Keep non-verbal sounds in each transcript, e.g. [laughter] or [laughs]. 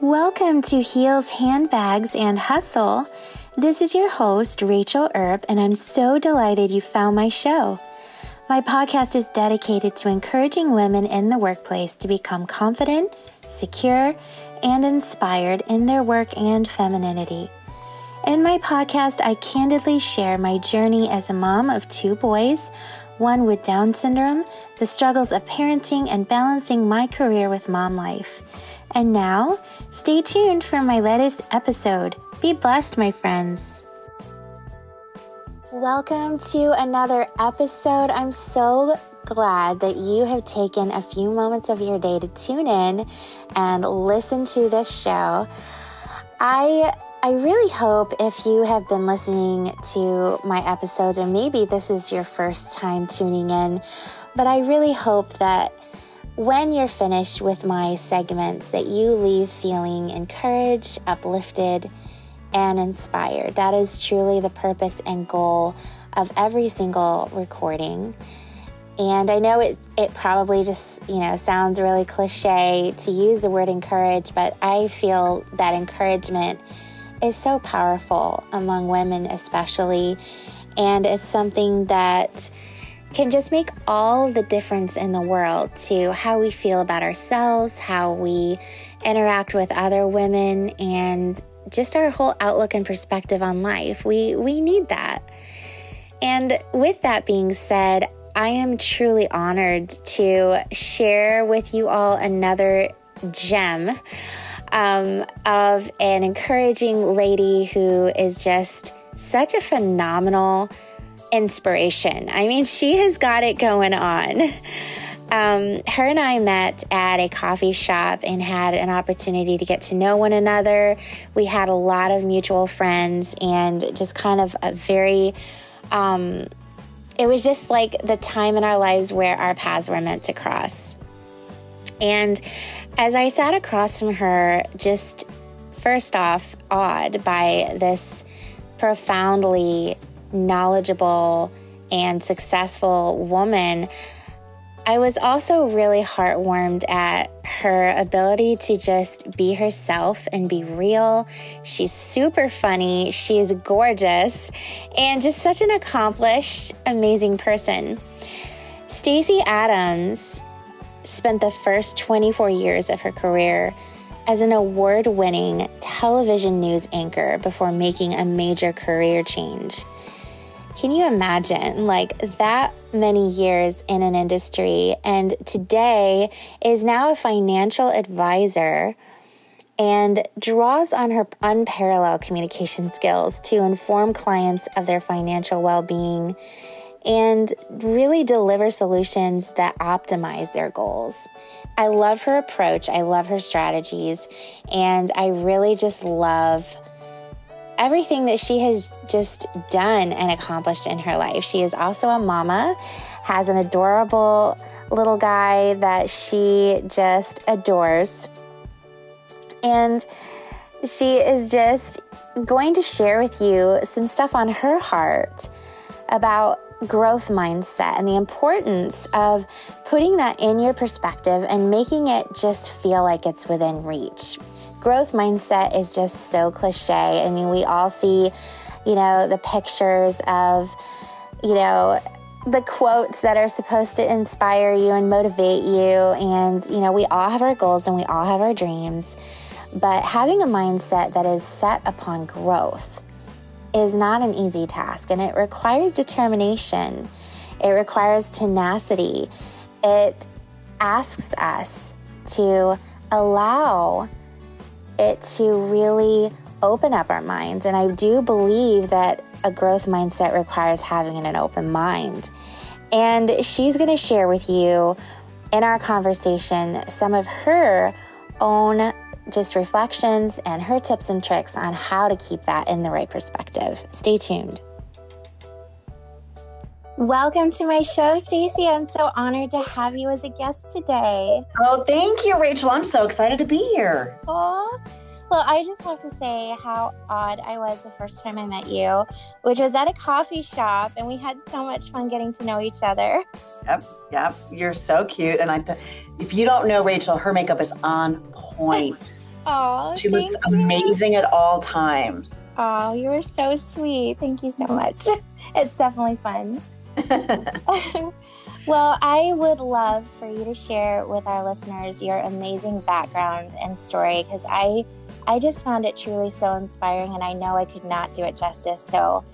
Welcome to Heels, Handbags, and Hustle. This is your host, Rachel Earp, and I'm so delighted you found my show. My podcast is dedicated to encouraging women in the workplace to become confident, secure, and inspired in their work and femininity. In my podcast, I candidly share my journey as a mom of two boys, one with Down syndrome, the struggles of parenting, and balancing my career with mom life. And now, stay tuned for my latest episode. Be blessed, my friends. Welcome to another episode. I'm so glad that you have taken a few moments of your day to tune in and listen to this show. I I really hope if you have been listening to my episodes, or maybe this is your first time tuning in, but I really hope that when you're finished with my segments that you leave feeling encouraged, uplifted, and inspired. That is truly the purpose and goal of every single recording. And I know it it probably just, you know, sounds really cliche to use the word encourage, but I feel that encouragement is so powerful among women especially and it's something that can just make all the difference in the world to how we feel about ourselves, how we interact with other women, and just our whole outlook and perspective on life. We we need that. And with that being said, I am truly honored to share with you all another gem um, of an encouraging lady who is just such a phenomenal inspiration. I mean, she has got it going on. Um, her and I met at a coffee shop and had an opportunity to get to know one another. We had a lot of mutual friends and just kind of a very, um, it was just like the time in our lives where our paths were meant to cross. And as I sat across from her, just first off, awed by this profoundly knowledgeable and successful woman, I was also really heartwarmed at her ability to just be herself and be real. She's super funny, she's gorgeous, and just such an accomplished, amazing person. Stacey Adams spent the first 24 years of her career as an award winning television news anchor before making a major career change. Can you imagine like that many years in an industry and today is now a financial advisor and draws on her unparalleled communication skills to inform clients of their financial well-being and really deliver solutions that optimize their goals. I love her approach, I love her strategies, and I really just love everything that she has just done and accomplished in her life. She is also a mama, has an adorable little guy that she just adores. And she is just going to share with you some stuff on her heart about growth mindset and the importance of putting that in your perspective and making it just feel like it's within reach growth mindset is just so cliche. I mean, we all see, you know, the pictures of, you know, the quotes that are supposed to inspire you and motivate you. And, you know, we all have our goals and we all have our dreams. But having a mindset that is set upon growth is not an easy task and it requires determination, it requires tenacity. It asks us to allow it to really open up our minds. And I do believe that a growth mindset requires having an open mind. And she's going to share with you in our conversation some of her own just reflections and her tips and tricks on how to keep that in the right perspective. Stay tuned. Welcome to my show, Stacey. I'm so honored to have you as a guest today. Oh, thank you, Rachel. I'm so excited to be here. Oh, well, I just have to say how odd I was the first time I met you, which was at a coffee shop, and we had so much fun getting to know each other. Yep, yep. You're so cute, and I. Th- if you don't know Rachel, her makeup is on point. [laughs] Oh, she looks amazing you. at all times. Oh, you are so sweet. Thank you so much. [laughs] It's definitely fun. [laughs] well, I would love for you to share with our listeners your amazing background and story because I I just found it truly so inspiring and I know I could not do it justice. So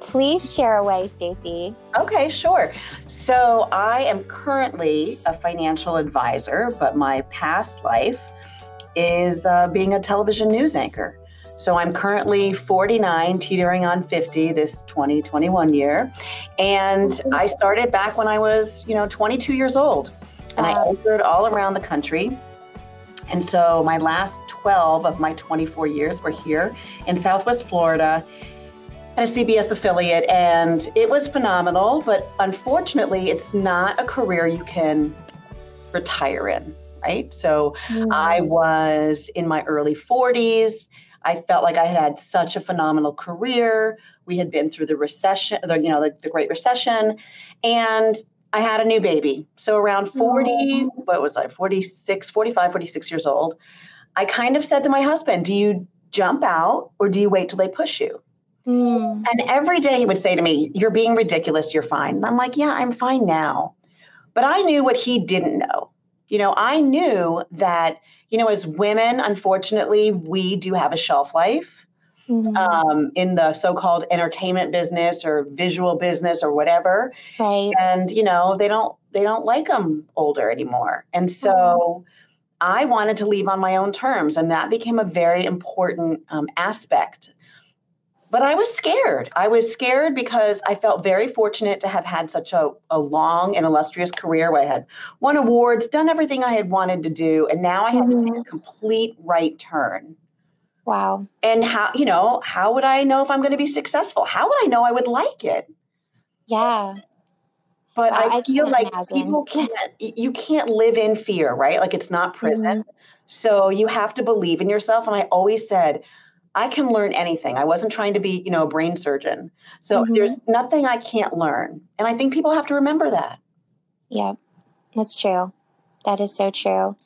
please share away, Stacy. Okay, sure. So I am currently a financial advisor, but my past life is uh, being a television news anchor. So I'm currently 49, teetering on 50 this 2021 year. And I started back when I was, you know, 22 years old. And I anchored all around the country. And so my last 12 of my 24 years were here in Southwest Florida at a CBS affiliate. And it was phenomenal. But unfortunately, it's not a career you can retire in right? So mm-hmm. I was in my early 40s. I felt like I had had such a phenomenal career. We had been through the recession, the, you know, the, the Great Recession, and I had a new baby. So around 40, mm-hmm. what was I, 46, 45, 46 years old, I kind of said to my husband, Do you jump out or do you wait till they push you? Mm. And every day he would say to me, You're being ridiculous, you're fine. And I'm like, Yeah, I'm fine now. But I knew what he didn't know. You know, I knew that you know, as women, unfortunately, we do have a shelf life. Mm-hmm. Um, in the so-called entertainment business or visual business or whatever, right? And you know they don't they don't like them older anymore, and so mm-hmm. I wanted to leave on my own terms, and that became a very important um, aspect but I was scared. I was scared because I felt very fortunate to have had such a, a long and illustrious career where I had won awards, done everything I had wanted to do, and now I had mm-hmm. to take a mm-hmm. complete right turn. Wow. And how, you know, how would I know if I'm going to be successful? How would I know I would like it? Yeah. But I, I feel like imagine. people can't, you can't live in fear, right? Like it's not prison. Mm-hmm. So you have to believe in yourself. And I always said, I can learn anything. I wasn't trying to be, you know, a brain surgeon. So mm-hmm. there's nothing I can't learn. And I think people have to remember that. Yeah, that's true. That is so true.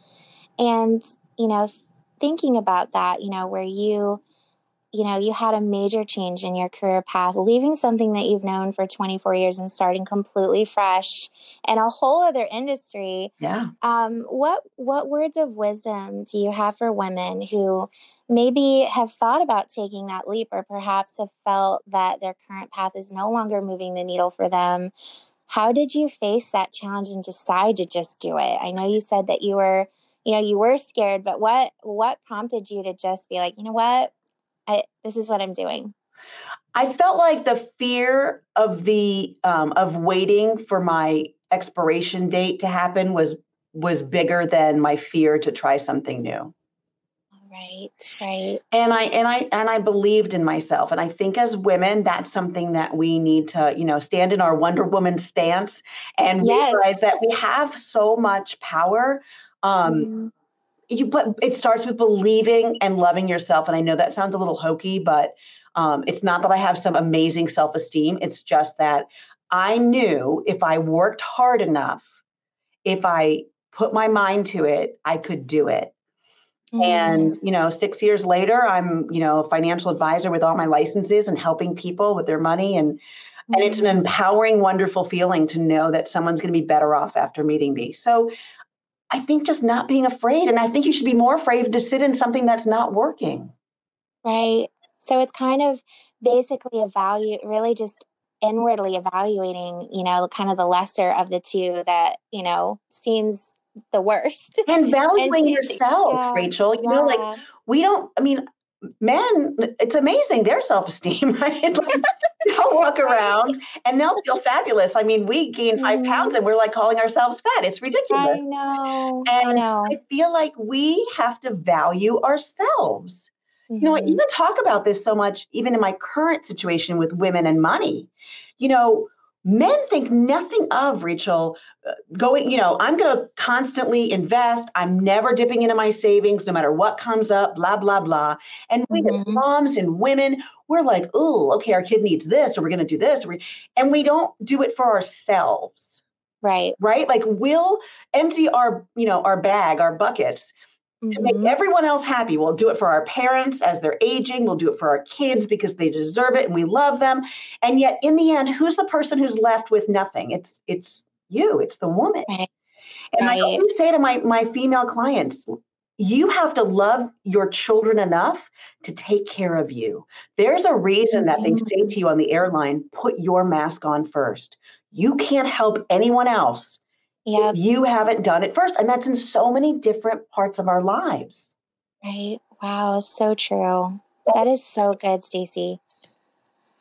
And, you know, thinking about that, you know, where you you know, you had a major change in your career path, leaving something that you've known for 24 years and starting completely fresh in a whole other industry. Yeah. Um, what what words of wisdom do you have for women who maybe have thought about taking that leap or perhaps have felt that their current path is no longer moving the needle for them? How did you face that challenge and decide to just do it? I know you said that you were you know you were scared but what what prompted you to just be like you know what I, this is what I'm doing? I felt like the fear of the um, of waiting for my expiration date to happen was was bigger than my fear to try something new. Right, right. And I and I and I believed in myself. And I think as women, that's something that we need to, you know, stand in our Wonder Woman stance and yes. realize that we have so much power. Um, mm-hmm you but it starts with believing and loving yourself and i know that sounds a little hokey but um, it's not that i have some amazing self-esteem it's just that i knew if i worked hard enough if i put my mind to it i could do it mm. and you know six years later i'm you know a financial advisor with all my licenses and helping people with their money and and it's an mm. empowering wonderful feeling to know that someone's going to be better off after meeting me so I think just not being afraid. And I think you should be more afraid to sit in something that's not working. Right. So it's kind of basically evaluate, really just inwardly evaluating, you know, kind of the lesser of the two that, you know, seems the worst. And [laughs] valuing yourself, yeah, Rachel. You yeah. know, like we don't, I mean, men, it's amazing their self esteem, [laughs] right? Like, [laughs] they'll walk around and they'll feel fabulous. I mean, we gain 5 mm-hmm. pounds and we're like calling ourselves fat. It's ridiculous. I know. And I know. I feel like we have to value ourselves. Mm-hmm. You know, I mm-hmm. even talk about this so much, even in my current situation with women and money. You know, men think nothing of Rachel uh, going, you know, I'm going to constantly invest. I'm never dipping into my savings no matter what comes up, blah, blah, blah. And we mm-hmm. moms and women, we're like, oh, okay, our kid needs this, or we're going to do this. And we don't do it for ourselves. Right. Right. Like we'll empty our, you know, our bag, our buckets to make Mhm. everyone else happy. We'll do it for our parents as they're aging. We'll do it for our kids because they deserve it and we love them. And yet, in the end, who's the person who's left with nothing? It's it's you. It's the woman. Right. And I always say to my my female clients, you have to love your children enough to take care of you. There's a reason that they say to you on the airline, put your mask on first. You can't help anyone else If you haven't done it first. And that's in so many different parts of our lives. Right. Wow. So true. That is so good, Stacy.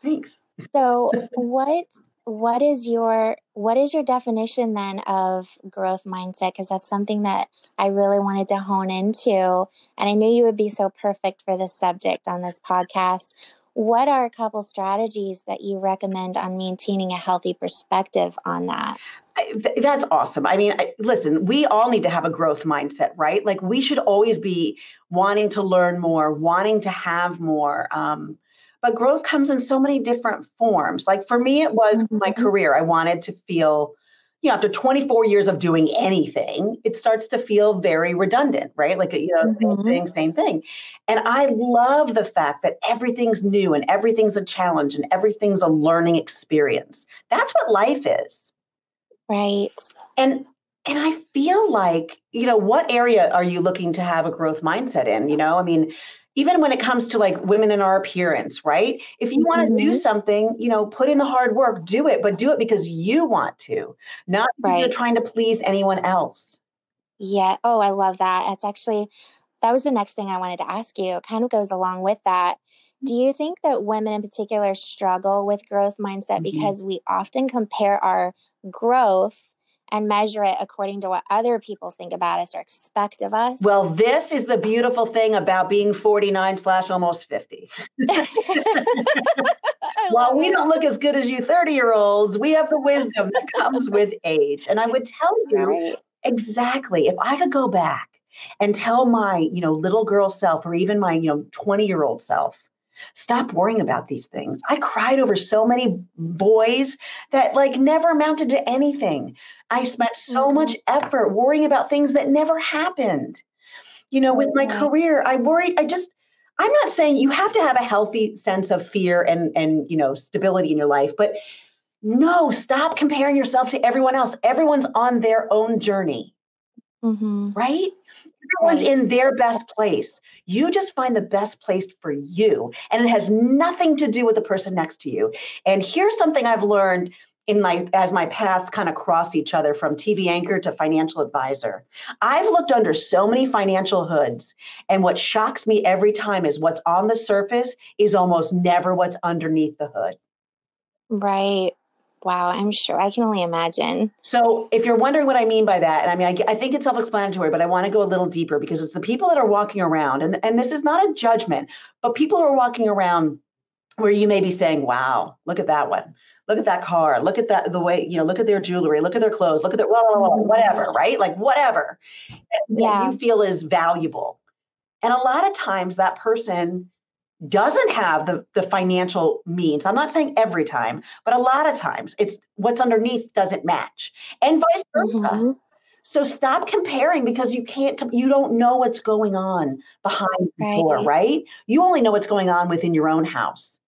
Thanks. So what what is your what is your definition then of growth mindset? Because that's something that I really wanted to hone into. And I knew you would be so perfect for this subject on this podcast. What are a couple strategies that you recommend on maintaining a healthy perspective on that? I, th- that's awesome. I mean, I, listen, we all need to have a growth mindset, right? Like we should always be wanting to learn more, wanting to have more. Um, but growth comes in so many different forms. Like for me, it was my Mhm. career. I wanted to feel, you know, after 24 years of doing anything, it starts to feel very redundant, right? Like, you know, same Mhm. thing, same thing. And I love the fact that everything's new and everything's a challenge and everything's a learning experience. That's what life is Right. and and i feel like you know what area are you looking to have a growth mindset in you know i mean even when it comes to like women in our appearance right if you want to do Mhm. something you know put in the hard work do it but do it because you want to not because you're trying to please anyone else Yeah. Oh, I love that. That's actually that was the next thing I wanted to ask you. It kind of goes along with that. Do you think that women in particular struggle with growth mindset Mhm. because we often compare our growth and measure it according to what other people think about us or expect of us? well this is the beautiful thing about being 49 slash almost 50 [laughs] I while we don't look as good as you 30 year olds we have the wisdom that comes with age and i would tell you Right. Exactly. If I could go back and tell my, you know, little girl self or even my, you know, 20 year old self, stop worrying about these things. I cried over so many boys that like never amounted to anything. I spent so Mhm. much effort worrying about things that never happened. You know, with my career, I worried, I just, I'm not saying you have to have a healthy sense of fear and and you know stability in your life, but no, stop comparing yourself to everyone else. Everyone's on their own journey, Mhm. right? Everyone's in their best place. You just find the best place for you. And it has nothing to do with the person next to you. And here's something I've learned in my as my paths kind of cross each other from TV anchor to financial advisor. I've looked under so many financial hoods, and what shocks me every time is what's on the surface is almost never what's underneath the hood. Right. Wow, I'm sure. I can only imagine. So, if you're wondering what I mean by that, and I mean, I, I think it's self explanatory, but I want to go a little deeper because it's the people that are walking around, and, and this is not a judgment, but people are walking around where you may be saying, wow, look at that one. Look at that car. Look at that, the way, you know, look at their jewelry, look at their clothes, look at their, whatever, right? Like, whatever that Yeah. you feel is valuable. And a lot of times that person doesn't have the, the financial means. I'm not saying every time, but a lot of times it's what's underneath doesn't match and vice versa. Mhm. So stop comparing because you can't, you don't know what's going on behind the door, Right. right? You only know what's going on within your own house.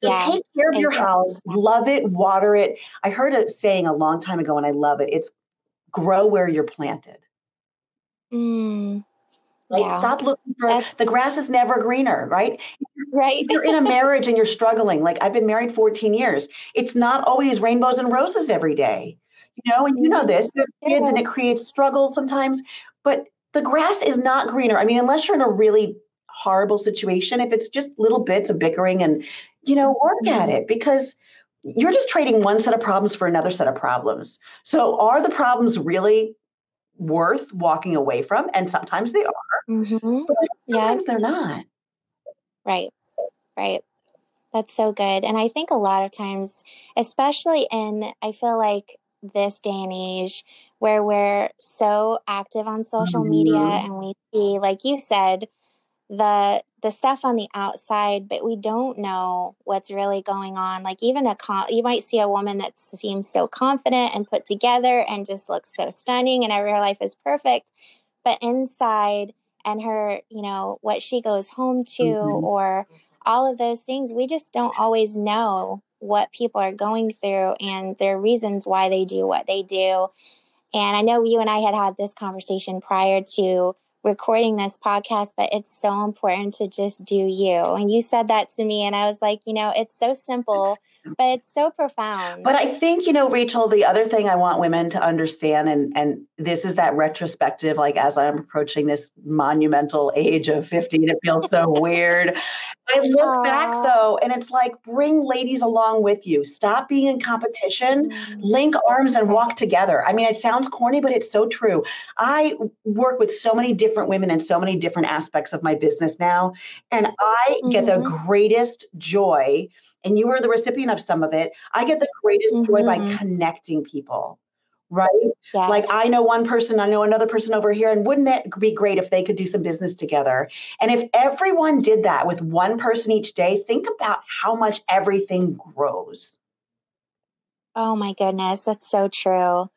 So Yeah, take care of your house, love it, water it. I heard a saying a long time ago and I love it. It's grow where you're planted. Mm, Right? yeah. Stop looking for That's- the grass is never greener, right? Right. If you're in a [laughs] marriage and you're struggling, like I've been married 14 years, it's not always rainbows and roses every day. You know, and you know mm-hmm. this, you have kids and it creates struggles sometimes, but the grass is not greener. I mean, unless you're in a really horrible situation, if it's just little bits of bickering and, you know, work mm-hmm. at it because you're just trading one set of problems for another set of problems. So are the problems really worth walking away from? And sometimes they are, Mhm. but Yeah. sometimes they're not. Right. Right. That's so good. And I think a lot of times, especially in, I feel like this day and age where we're so active on social media Mhm. and we see, like you said, the the stuff on the outside, but we don't know what's really going on. Like even a con- you might see a woman that seems so confident and put together and just looks so stunning, and every her life is perfect, but inside and her, you know, what she goes home to mm-hmm. or all of those things. We just don't always know what people are going through and their reasons why they do what they do. And I know you and I had had this conversation prior to recording this podcast, but it's so important to just do you. And you said that to me, and I was like, you know, it's so simple, but it's so profound. But I think, you know, Rachel, the other thing I want women to understand, and and this is that retrospective, like as I'm approaching this monumental age of 50, it feels so [laughs] weird. I look Aww. back though, and it's like bring ladies along with you. Stop being in competition, mm-hmm. link arms and walk together. I mean, it sounds corny, but it's so true. I work with so many different women in so many different aspects of my business now, and I mm-hmm. get the mm-hmm. greatest joy. And you were the recipient of some of it. I get the greatest mm-hmm. joy by mm-hmm. connecting people right? Yes. Like I know one person, I know another person over here, and wouldn't it be great if they could do some business together? And if everyone did that with one person each day, think about how much everything grows. Oh my goodness, that's so true.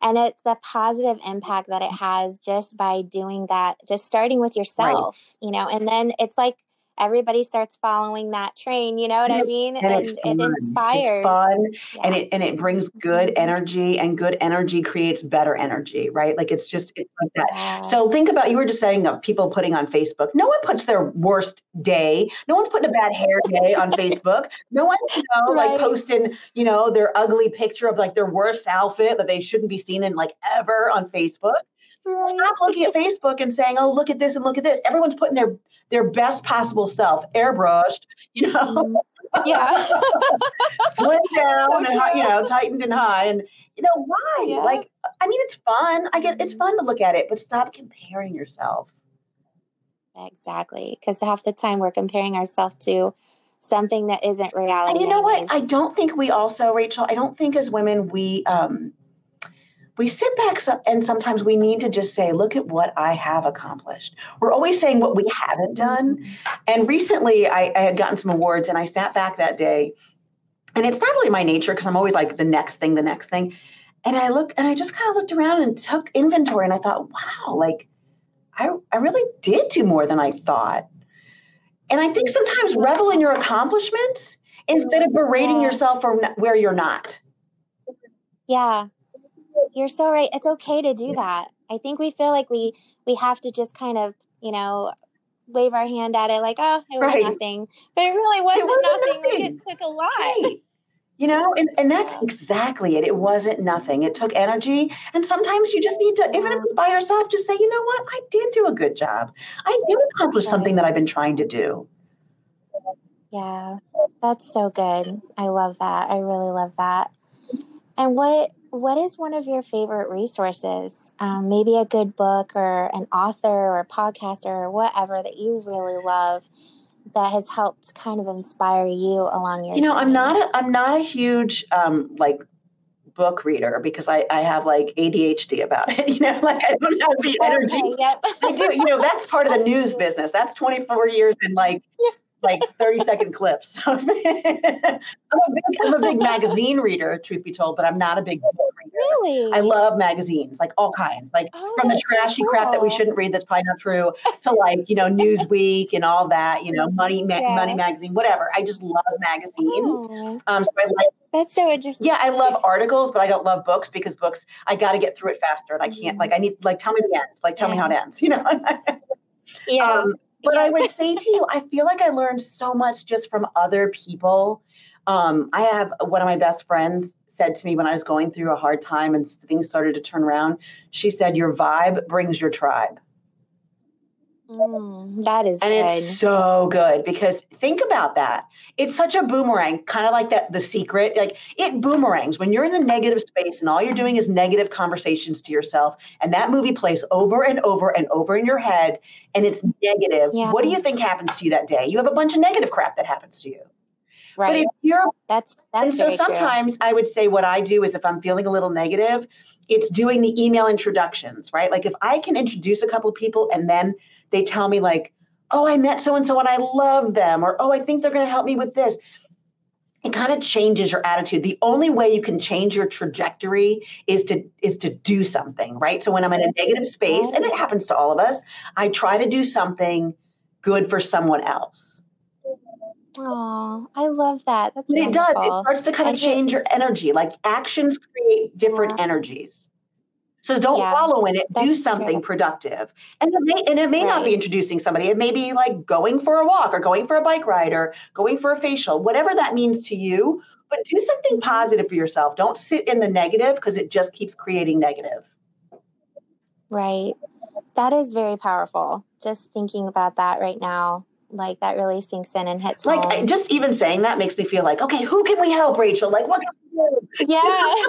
And it's the positive impact that it has just by doing that, just starting with yourself, right. you know, and then it's like everybody starts following that train you know what and i mean and, and it inspires it's fun yeah. and it and it brings good mm-hmm. energy and good energy creates better energy right like it's just it's like that yeah. so think about you were just saying of people putting on facebook no one puts their worst day no one's putting a bad hair day on facebook no one you know right. like posting you know their ugly picture of like their worst outfit that they shouldn't be seen in like ever on facebook Right. Stop looking at Facebook and saying, "Oh, look at this and look at this." Everyone's putting their their best possible self, airbrushed, you know. Mm-hmm. Yeah. [laughs] Slimmed down and you know, tightened and high. And you know, why? Yeah. Like, I mean, it's fun. I get it's fun to look at it, but stop comparing yourself. Exactly. Because half the time we're comparing ourselves to something that isn't reality. And you know what? I don't think we also, Rachel, I don't think as women we um we sit back and sometimes we need to just say, look at what I have accomplished. We're always saying what we haven't done. Mm-hmm. And recently I, I had gotten some awards and I sat back that day. And it's not really my nature because I'm always like the next thing, the next thing. And I look and I just kind of looked around and took inventory and I thought, wow, like I, I really did do more than I thought. And I think sometimes revel in your accomplishments instead of berating yeah. yourself for where you're not. Yeah, you're so right. It's okay to do that. I think we feel like we we have to just kind of, you know, wave our hand at it like, oh, it was right. nothing. But it really wasn't, it wasn't nothing. nothing. Like, it took a lot. Right. You know, and, and that's exactly it. It wasn't nothing. It took energy. And sometimes you just need to, even if it's by yourself, just say, you know what? I did do a good job. I did accomplish something that I've been trying to do. Yeah, that's so good. I love that. I really love that. And what what is one of your favorite resources? Um, maybe a good book or an author or a podcaster or whatever that you really love that has helped kind of inspire you along your. You know, journey? I'm not a, I'm not a huge um, like book reader because I, I have like ADHD about it. [laughs] You know, like I don't have the [laughs] energy. Okay, yep. I do. You know, that's part of the news [laughs] business. That's 24 years in like yeah like 30 second clips. [laughs] I'm, a big, I'm a big magazine reader, truth be told, but I'm not a big book reader. Really? I love magazines, like all kinds, like oh, from the trashy cool. crap that we shouldn't read that's probably not true to like, you know, Newsweek and all that, you know, Money ma- yeah. Money Magazine, whatever. I just love magazines. Oh. Um, so I like that's so interesting. Yeah, I love articles, but I don't love books because books I got to get through it faster, and I can't. Like, I need like tell me the end. Like, tell yeah. me how it ends. You know. [laughs] yeah. Um, but I would say to you, I feel like I learned so much just from other people. Um, I have one of my best friends said to me when I was going through a hard time and things started to turn around. She said, "Your vibe brings your tribe." Mm, that is and good. it's so good because think about that it's such a boomerang kind of like that the secret like it boomerangs when you're in a negative space and all you're doing is negative conversations to yourself and that movie plays over and over and over in your head and it's negative yeah. what do you think happens to you that day you have a bunch of negative crap that happens to you right but if you're that's that's and so sometimes true. i would say what i do is if i'm feeling a little negative it's doing the email introductions right like if i can introduce a couple people and then they tell me like, oh, I met so and so and I love them, or oh, I think they're going to help me with this. it kind of changes your attitude. The only way you can change your trajectory is to is to do something right? So when i'm in a negative space and it happens to all of us i try to do something good for someone else. Oh, I love that. That's it does. It starts to kind of change your energy. Like actions create different yeah. energies so don't yeah, follow in it. Do something true. productive. And it may, and it may right. not be introducing somebody. It may be like going for a walk or going for a bike ride or going for a facial, whatever that means to you. But do something mm-hmm. positive for yourself. Don't sit in the negative because it just keeps creating negative. Right. That is very powerful. Just thinking about that right now like that really sinks in and hits like home. just even saying that makes me feel like okay who can we help rachel like what yeah. [laughs]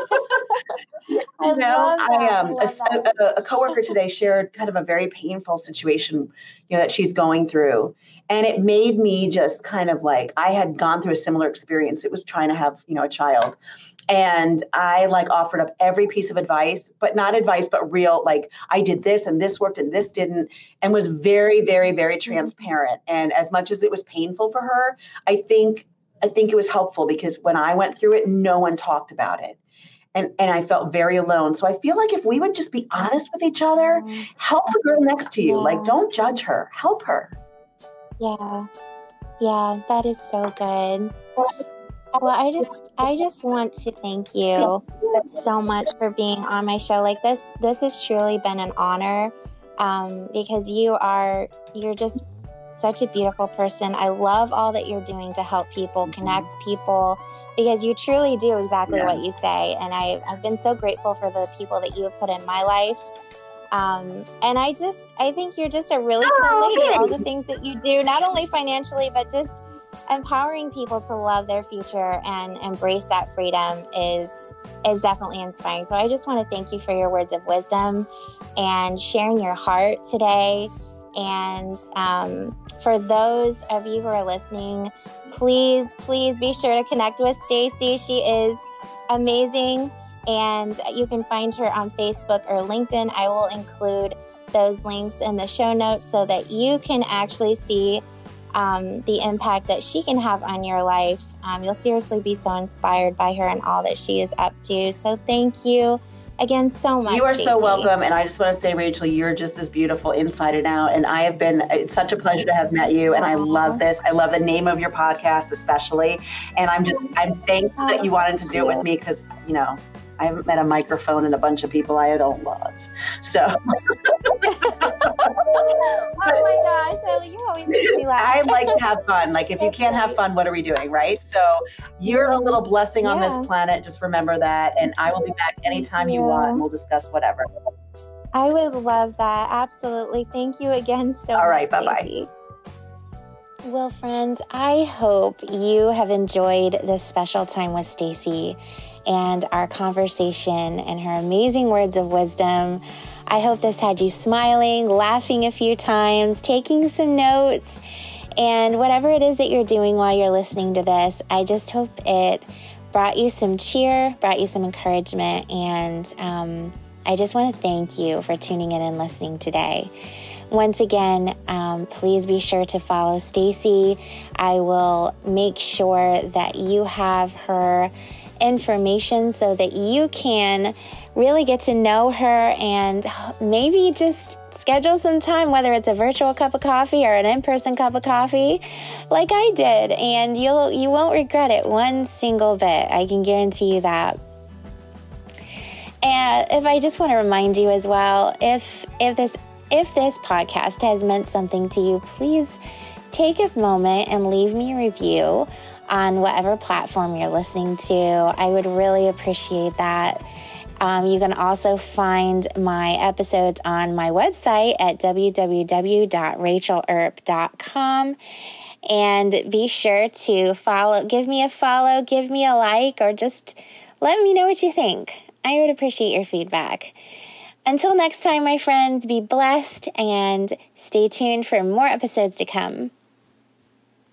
You know i um I a, a, a coworker today shared kind of a very painful situation you know that she's going through. And it made me just kind of like i had gone through a similar experience. It was trying to have you know a child. And i like offered up every piece of advice but not advice but real like i did this and this worked and this didn't and was very very very mm-hmm. transparent. And as much as it was painful for her i think i think it was helpful because when i went through it no one talked about it and and I felt very alone. So I feel like if we would just be honest with each other, mm-hmm. help the girl next to you. Yeah. Like don't judge her, help her. Yeah. Yeah, that is so good. Well, I just I just want to thank you so much for being on my show. Like this this has truly been an honor um, because you are you're just such a beautiful person. I love all that you're doing to help people, connect people, because you truly do exactly yeah. what you say. And I, I've been so grateful for the people that you have put in my life. Um, and I just, I think you're just a really cool oh, lady. All the things that you do, not only financially, but just empowering people to love their future and embrace that freedom is is definitely inspiring. So I just want to thank you for your words of wisdom and sharing your heart today. And um, for those of you who are listening, please, please be sure to connect with Stacy. She is amazing, and you can find her on Facebook or LinkedIn. I will include those links in the show notes so that you can actually see um, the impact that she can have on your life. Um, you'll seriously be so inspired by her and all that she is up to. So thank you again so much. You are Stacey. so welcome. And I just want to say, Rachel, you're just as beautiful inside and out. And I have been, it's such a pleasure to have met you. And I love this. I love the name of your podcast, especially. And I'm just, I'm thankful that oh, you wanted to do it with me because, you know, I haven't met a microphone and a bunch of people I don't love. So. [laughs] oh my gosh, I, you always make me laugh. I like to have fun. Like if you can't have fun, what are we doing, right? So you're a little blessing yeah. on this planet. Just remember that, and I will be back anytime you. you want, and we'll discuss whatever. I would love that. Absolutely. Thank you again so All right, much. All right, bye bye. Well, friends, I hope you have enjoyed this special time with Stacy and our conversation and her amazing words of wisdom. I hope this had you smiling, laughing a few times, taking some notes, and whatever it is that you're doing while you're listening to this, I just hope it brought you some cheer, brought you some encouragement, and um, I just want to thank you for tuning in and listening today. Once again, um, please be sure to follow Stacy. I will make sure that you have her information so that you can really get to know her and maybe just schedule some time, whether it's a virtual cup of coffee or an in-person cup of coffee, like I did, and you'll you won't regret it one single bit. I can guarantee you that. And if I just want to remind you as well, if if this if this podcast has meant something to you, please take a moment and leave me a review on whatever platform you're listening to. I would really appreciate that. Um, you can also find my episodes on my website at www.rachelerp.com. And be sure to follow, give me a follow, give me a like, or just let me know what you think. I would appreciate your feedback. Until next time, my friends, be blessed and stay tuned for more episodes to come.